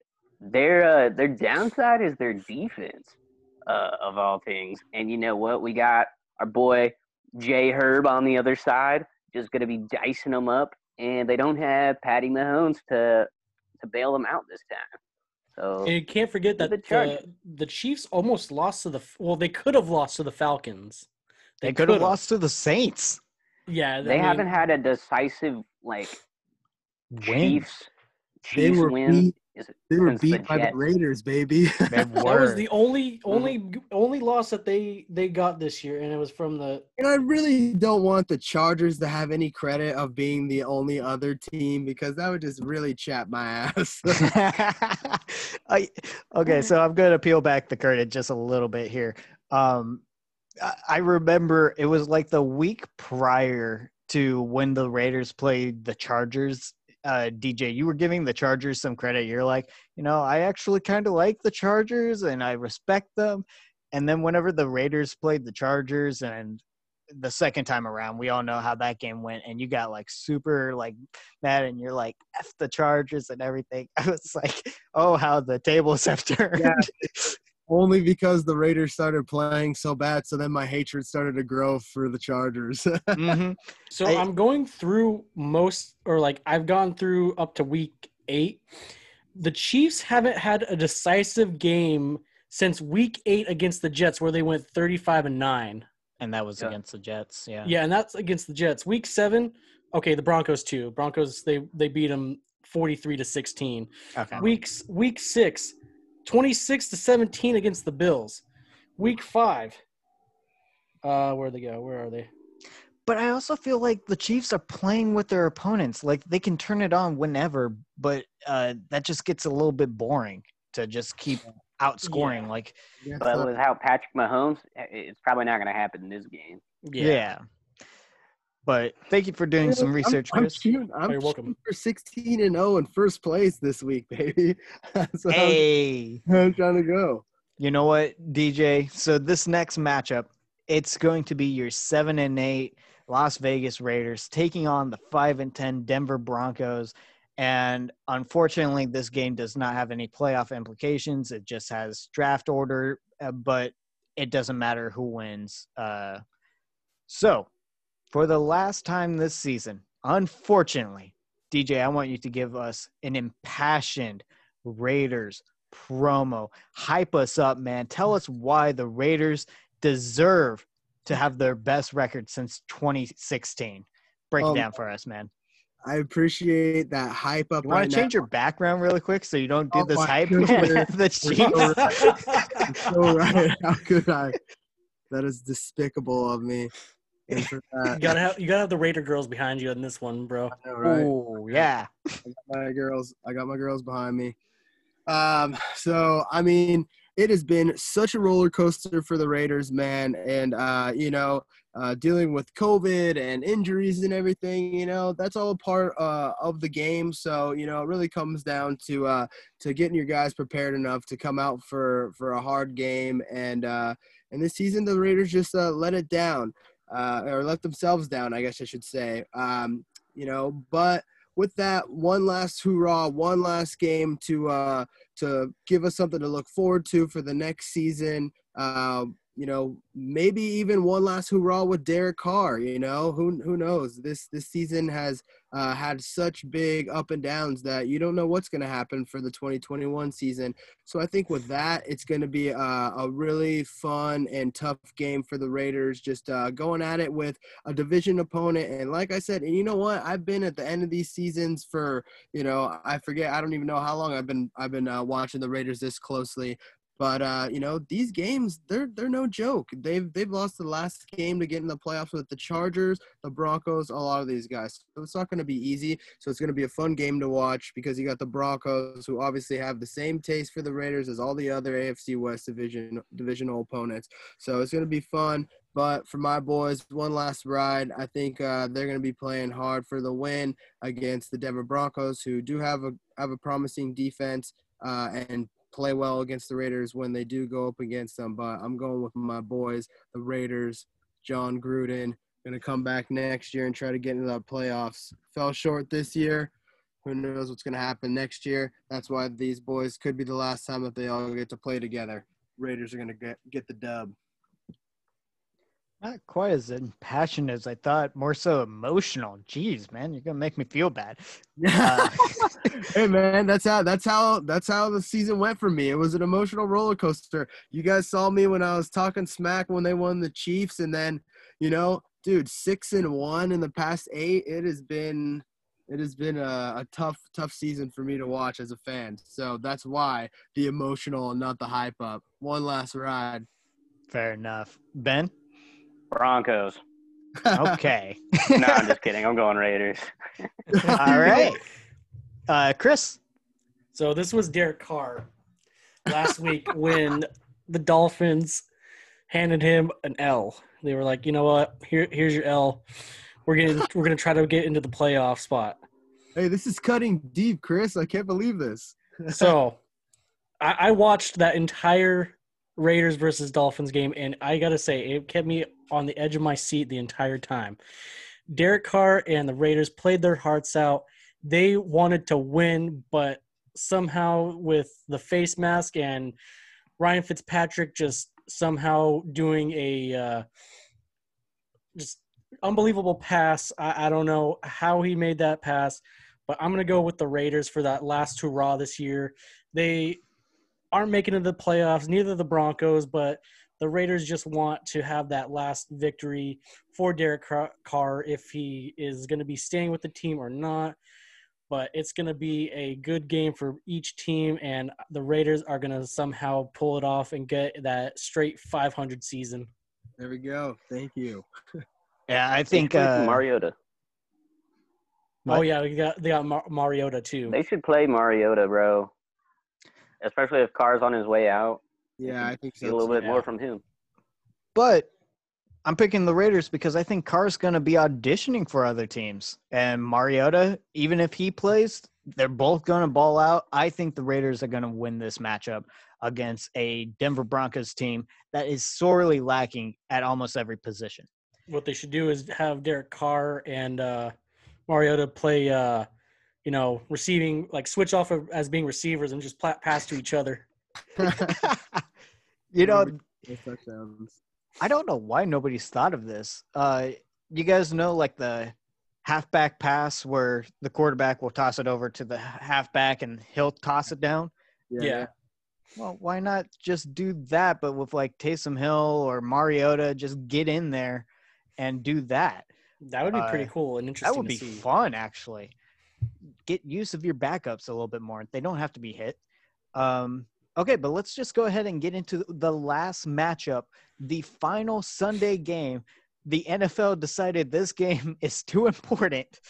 their uh, their downside is their defense, uh, of all things. And you know what? We got our boy Jay Herb on the other side, just gonna be dicing them up, and they don't have Patty Mahomes to to bail them out this time. So And you can't forget that the, Chargers. the Chiefs almost lost to the well, they could have lost to the Falcons. They could have could've. lost to the Saints. Yeah, I they mean, haven't had a decisive like Win. Chiefs They were win. beat. Is it They were since the beat by the Raiders, baby. That was the only Mm-hmm. only only loss that they they got this year, and it was from the And I really don't want the Chargers to have any credit of being the only other team because that would just really chap my ass. I, okay, so I'm going to peel back the curtain just a little bit here. Um, I, I remember it was like the week prior to when the Raiders played the Chargers. Uh, DJ, you were giving the Chargers some credit. You're like, you know, I actually kind of like the Chargers and I respect them. And then whenever the Raiders played the Chargers and the second time around, we all know how that game went, and you got like super like mad, and you're like f the Chargers and everything. I was like, oh, how the tables have turned. Yeah. Only because the Raiders started playing so bad, so then my hatred started to grow for the Chargers. Mhm. So I- I'm going through most, or like I've gone through up to week eight. The Chiefs haven't had a decisive game since week eight against the Jets, where they went 35 and nine. And that was Yeah. against the Jets. Yeah. Yeah, and that's against the Jets. Week seven, okay, the Broncos too. Broncos they they beat them 43 to 16. Okay. Weeks week 6 26 to 17 against the Bills. Week 5 uh where do they go? Where are they? But I also feel like the Chiefs are playing with their opponents. Like they can turn it on whenever, but uh, that just gets a little bit boring to just keep outscoring. Yeah. Like, But with how Patrick Mahomes, it's probably not going to happen in this game. yeah. But thank you for doing some I'm- research, I'm, Chris. shooting, I'm you're welcome. for 16 and 0 in first place this week, baby. That's what I'm- Hey, I'm trying to go. you know what, DJ? So this next matchup, it's going to be your seven and eight Las Vegas Raiders taking on the five and ten Denver Broncos. And unfortunately, this game does not have any playoff implications. It just has draft order, uh, but it doesn't matter who wins. Uh, so, for the last time this season, unfortunately, DJ, I want you to give us an impassioned Raiders promo. Hype us up, man. Tell us why the Raiders deserve to have their best record since 2016. Break Um, it down for us, man. I appreciate that hype up You want right to change now. your background really quick so you don't do Oh this hype the Chiefs? so right. How could I? That is despicable of me. And for You gotta have you gotta have the Raider girls behind you in this one, bro. Know, right? Oh, yeah. my girls i got my girls behind me um so i mean it has been such a roller coaster for the raiders man and uh you know uh dealing with covid and injuries and everything you know that's all a part uh of the game so you know it really comes down to uh to getting your guys prepared enough to come out for for a hard game and uh and this season the raiders just uh let it down uh or let themselves down i guess i should say um you know but with that one last hoorah, one last game to uh, to give us something to look forward to for the next season. Uh, you know, maybe even one last hoorah with Derek Carr. You know, who who knows? This this season has uh, had such big up and downs that you don't know what's going to happen for the 2021 season. So I think with that, it's going to be a, a really fun and tough game for the Raiders. Just uh, going at it with a division opponent. And like I said, and you know what? I've been at the end of these seasons for you know I forget I don't even know how long I've been I've been uh, watching the Raiders this closely. But uh, you know these games, they're they're no joke. They've they've lost the last game to get in the playoffs with the Chargers, the Broncos, a lot of these guys. So it's not going to be easy. So it's going to be a fun game to watch because you got the Broncos, who obviously have the same taste for the Raiders as all the other AFC West division divisional opponents. So it's going to be fun. But for my boys, one last ride. I think uh, they're going to be playing hard for the win against the Denver Broncos, who do have a have a promising defense uh, and play well against the Raiders when they do go up against them. But I'm going with my boys, the Raiders. Jon Gruden going to come back next year and try to get into the playoffs. Fell short this year. Who knows what's going to happen next year? That's why these boys could be the last time that they all get to play together. Raiders are going to get get the dub. Not quite as impassioned as I thought, more so emotional. Jeez, man, you're going to make me feel bad. Uh, hey man, that's how that's how that's how the season went for me. It was an emotional roller coaster. You guys saw me when I was talking smack when they won the Chiefs, and then you know, dude, six and one in the past eight. It has been it has been a, a tough tough season for me to watch as a fan. So that's why the emotional and not the hype up. One last ride. Fair enough. Ben? Broncos. Okay. no, I'm just kidding. I'm going Raiders. All right. Uh, Chris? So this was Derek Carr last week when the Dolphins handed him an L. They were like, you know what? Here, here's your L. We're getting, we're gonna try to get into the playoff spot. Hey, this is cutting deep, Chris. I can't believe this. So, I, I watched that entire Raiders versus Dolphins game, and I gotta say, it kept me on the edge of my seat the entire time. Derek Carr and the Raiders played their hearts out. They wanted to win, but somehow with the face mask and Ryan Fitzpatrick just somehow doing a uh, just unbelievable pass. I, I don't know how he made that pass, but I'm gonna go with the Raiders for that last hurrah this year. They aren't making it to the playoffs, neither the Broncos, but the Raiders just want to have that last victory for Derek Carr if he is going to be staying with the team or not. but it's going to be a good game for each team, and the Raiders are going to somehow pull it off and get that straight 500 season. There we go. Thank you. Yeah, I think uh, Mariota. What? Oh yeah, we got they got Mar- Mariota too. They should play Mariota, bro. Especially if Carr's on his way out. Yeah, I think so. A little too. bit more from him. But I'm picking the Raiders because I think Carr's going to be auditioning for other teams. And Mariota, even if he plays, they're both going to ball out. I think the Raiders are going to win this matchup against a Denver Broncos team that is sorely lacking at almost every position. what they should do is have Derek Carr and uh, Mariota play, uh, you know, receiving like switch off of, as being receivers and just pla- pass to each other. you know, I don't know why nobody's thought of this. Uh, you guys know like the halfback pass where the quarterback will toss it over to the halfback and he'll toss it down. Yeah. Well, why not just do that, but with like Taysom Hill or Mariota, just get in there and do that. That would be pretty Uh, cool and interesting. That would to be see. fun, actually. Get use of your backups a little bit more. They don't have to be hit. Um, okay, but let's just go ahead and get into the last matchup, the final Sunday game. The NFL decided this game is too important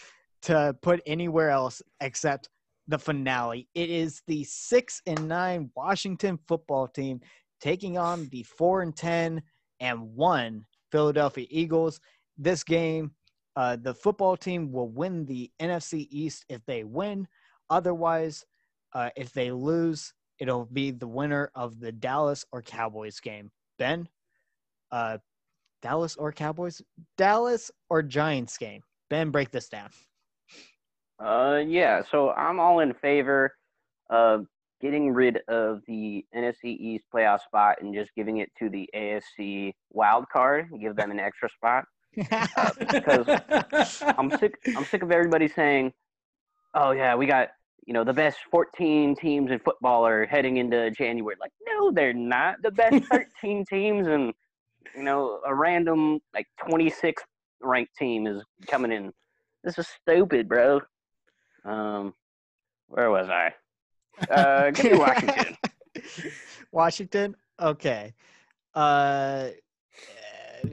to put anywhere else except the finale. It is the six and nine Washington football team taking on the four and ten and one Philadelphia Eagles. This game, uh, the football team will win the NFC East if they win. Otherwise, uh, if they lose, it'll be the winner of the Dallas or Cowboys game. Ben, uh, Dallas or Cowboys? Dallas or Giants game? Ben, break this down. Uh, yeah. So I'm all in favor of getting rid of the NFC East playoff spot and just giving it to the AFC wild card. Give them an extra spot. Because I'm sick. I'm sick of everybody saying, "Oh yeah, we got you know the best 14 teams in football are heading into January." Like, no, they're not. The best 13 teams and you know a random like 26th ranked team is coming in. This is stupid, bro. Um, where was I? Uh, give me Washington. Washington. Okay. Uh,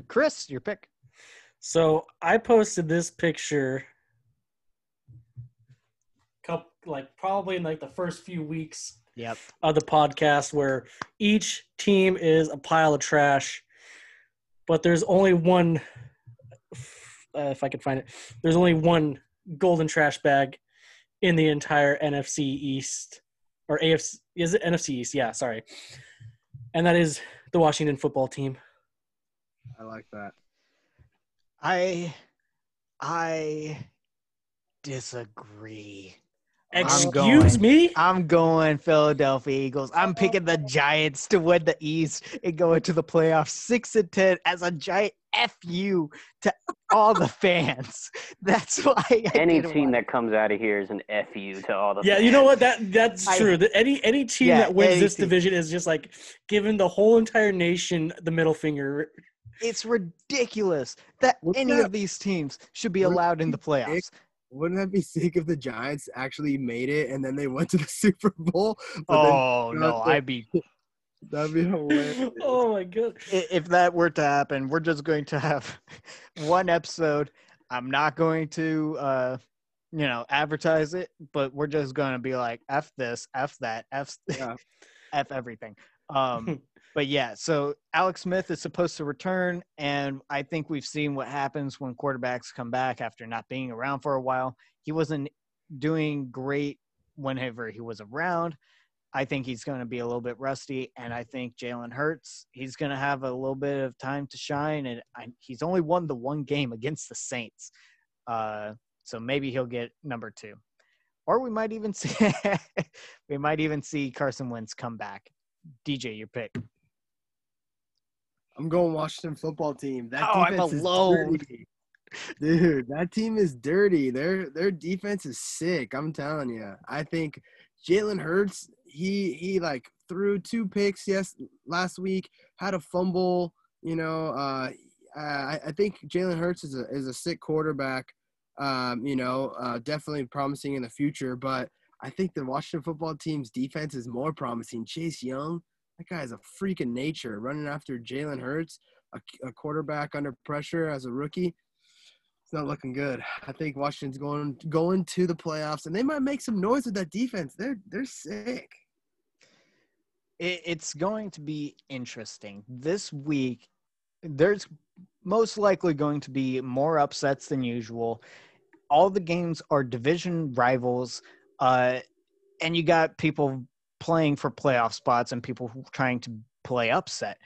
Chris, your pick. So I posted this picture, couple, like probably in like the first few weeks Yep. of the podcast, where each team is a pile of trash, but there's only one. Uh, if I could find it, there's only one golden trash bag in the entire NFC East or AFC. Is it NFC East? Yeah, sorry, and that is the Washington football team. I like that. I I disagree. I'm Excuse going- me. I'm going Philadelphia Eagles. I'm oh. picking the Giants to win the East and go into the playoffs six and ten as a giant fu to all the fans. That's why I Any team want- that comes out of here is an fu to all the. Yeah, you know what? That that's I- true. That any any team Yeah, that wins this team. division is just like giving the whole entire nation the middle finger. It's ridiculous that What's any that? of these teams should be allowed in the be sick? playoffs. Wouldn't that be sick if the Giants actually made it and then they went to the Super Bowl? Oh no, the- I'd be that'd be hilarious. oh my god! if that were to happen, we're just going to have one episode. I'm not going to, uh, you know, advertise it, but we're just going to be like, F this, F that, F, Yeah. F everything. Um, but yeah, so Alex Smith is supposed to return, and I think we've seen what happens when quarterbacks come back after not being around for a while. He wasn't doing great whenever he was around. I think he's going to be a little bit rusty, and I think Jalen Hurts he's going to have a little bit of time to shine, and I, he's only won the one game against the Saints, uh, so maybe he'll get number two, or we might even see we might even see Carson Wentz come back. DJ, your pick. I'm going Washington football team. That Oh, I'm defense is alone. dirty. Dude, that team is dirty. Their their defense is sick. I'm telling you. I think Jalen Hurts. He he like threw two picks yes last week. Had a fumble. You know, uh, I I think Jalen Hurts is a is a sick quarterback. Um, you know, uh, definitely promising in the future, but I think the Washington football team's defense is more promising. Chase Young, that guy is a freak of nature, running after Jalen Hurts, a, a quarterback under pressure as a rookie. It's not looking good. I think Washington's going going to the playoffs, and they might make some noise with that defense. They're they're sick. It, it's going to be interesting this week. There's most likely going to be more upsets than usual. All the games are division rivals, uh, and you got people playing for playoff spots and people trying to play upset.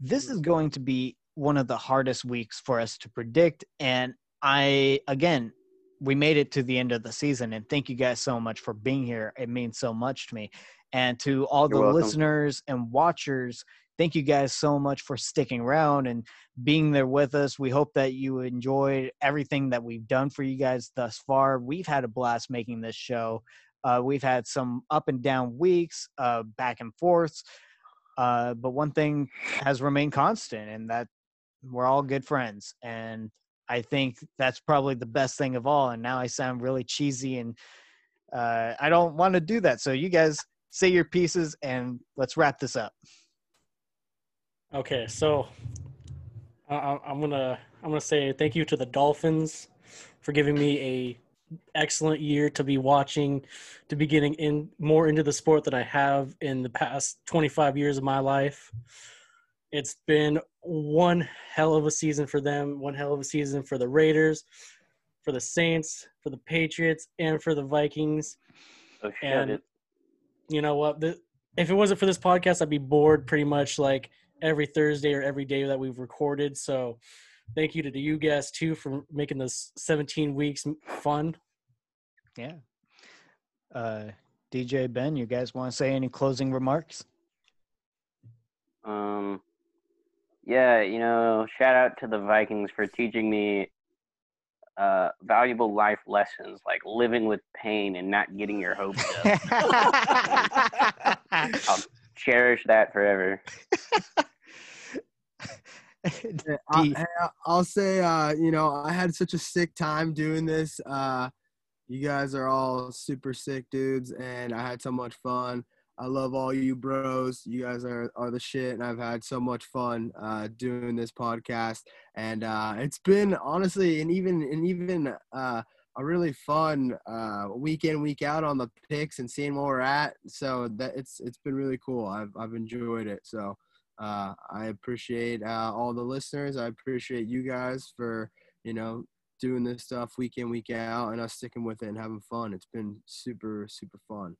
This is going to be one of the hardest weeks for us to predict. And I, again, we made it to the end of the season. And thank you guys so much for being here. It means so much to me. And to all the listeners and watchers, thank you guys so much for sticking around and being there with us. We hope that you enjoyed everything that we've done for you guys thus far. We've had a blast making this show. Uh, we've had some up and down weeks, uh, back and forths. Uh, but one thing has remained constant, and that we're all good friends. And I think that's probably the best thing of all. And now I sound really cheesy, and uh, I don't want to do that. So you guys say your pieces, and let's wrap this up. Okay, so uh, I'm gonna I'm gonna say thank you to the Dolphins for giving me a excellent year to be watching, to be getting in more into the sport than I have in the past 25 years of my life. It's been one hell of a season for them, one hell of a season for the Raiders, for the Saints, for the Patriots, and for the Vikings. Oh, shit. And it. you know what? The, if it wasn't for this podcast, I'd be bored pretty much like every Thursday or every day that we've recorded. So thank you to the you guys too for making this 17 weeks fun. Yeah. Uh, DJ Ben, you guys want to say any closing remarks? Um, yeah, you know, shout out to the Vikings for teaching me uh, valuable life lessons like living with pain and not getting your hopes up. I'll cherish that forever. Yeah, I, will say, uh, you know, I had such a sick time doing this. Uh, you guys are all super sick dudes, and I had so much fun. I love all you bros. You guys are, are the shit, and I've had so much fun uh, doing this podcast. And uh, it's been honestly, and even and even uh, a really fun uh, week in week out on the picks and seeing where we're at. So that it's it's been really cool. I've I've enjoyed it. So uh, I appreciate uh, all the listeners. I appreciate you guys for you know doing this stuff week in week out and us sticking with it and having fun. It's been super super fun.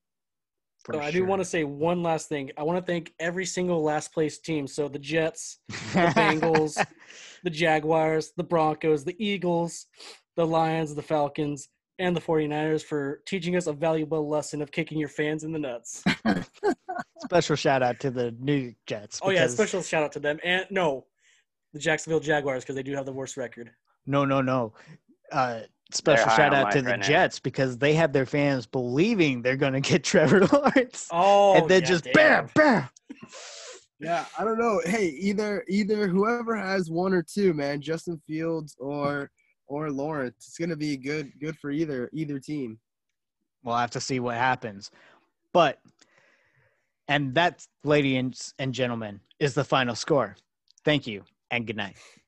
So I do want to say one last thing. I want to thank every single last place team. So the Jets, the Bengals, the Jaguars, the Broncos, the Eagles, the Lions, the Falcons, and the 49ers for teaching us a valuable lesson of kicking your fans in the nuts. special shout out to the New Jets. Oh yeah, special shout out to them. And no, the Jacksonville Jaguars because they do have the worst record. No, no, no. Uh, special shout out to the right now. Jets because they have their fans believing they're going to get Trevor Lawrence. Oh, and then yeah, just damn. bam, bam. Yeah, I don't know. Hey, either either whoever has one or two, man, Justin Fields or or Lawrence, it's gonna be good good for either either team. We'll have to see what happens. But, and that, ladies and gentlemen, is the final score. Thank you and good night.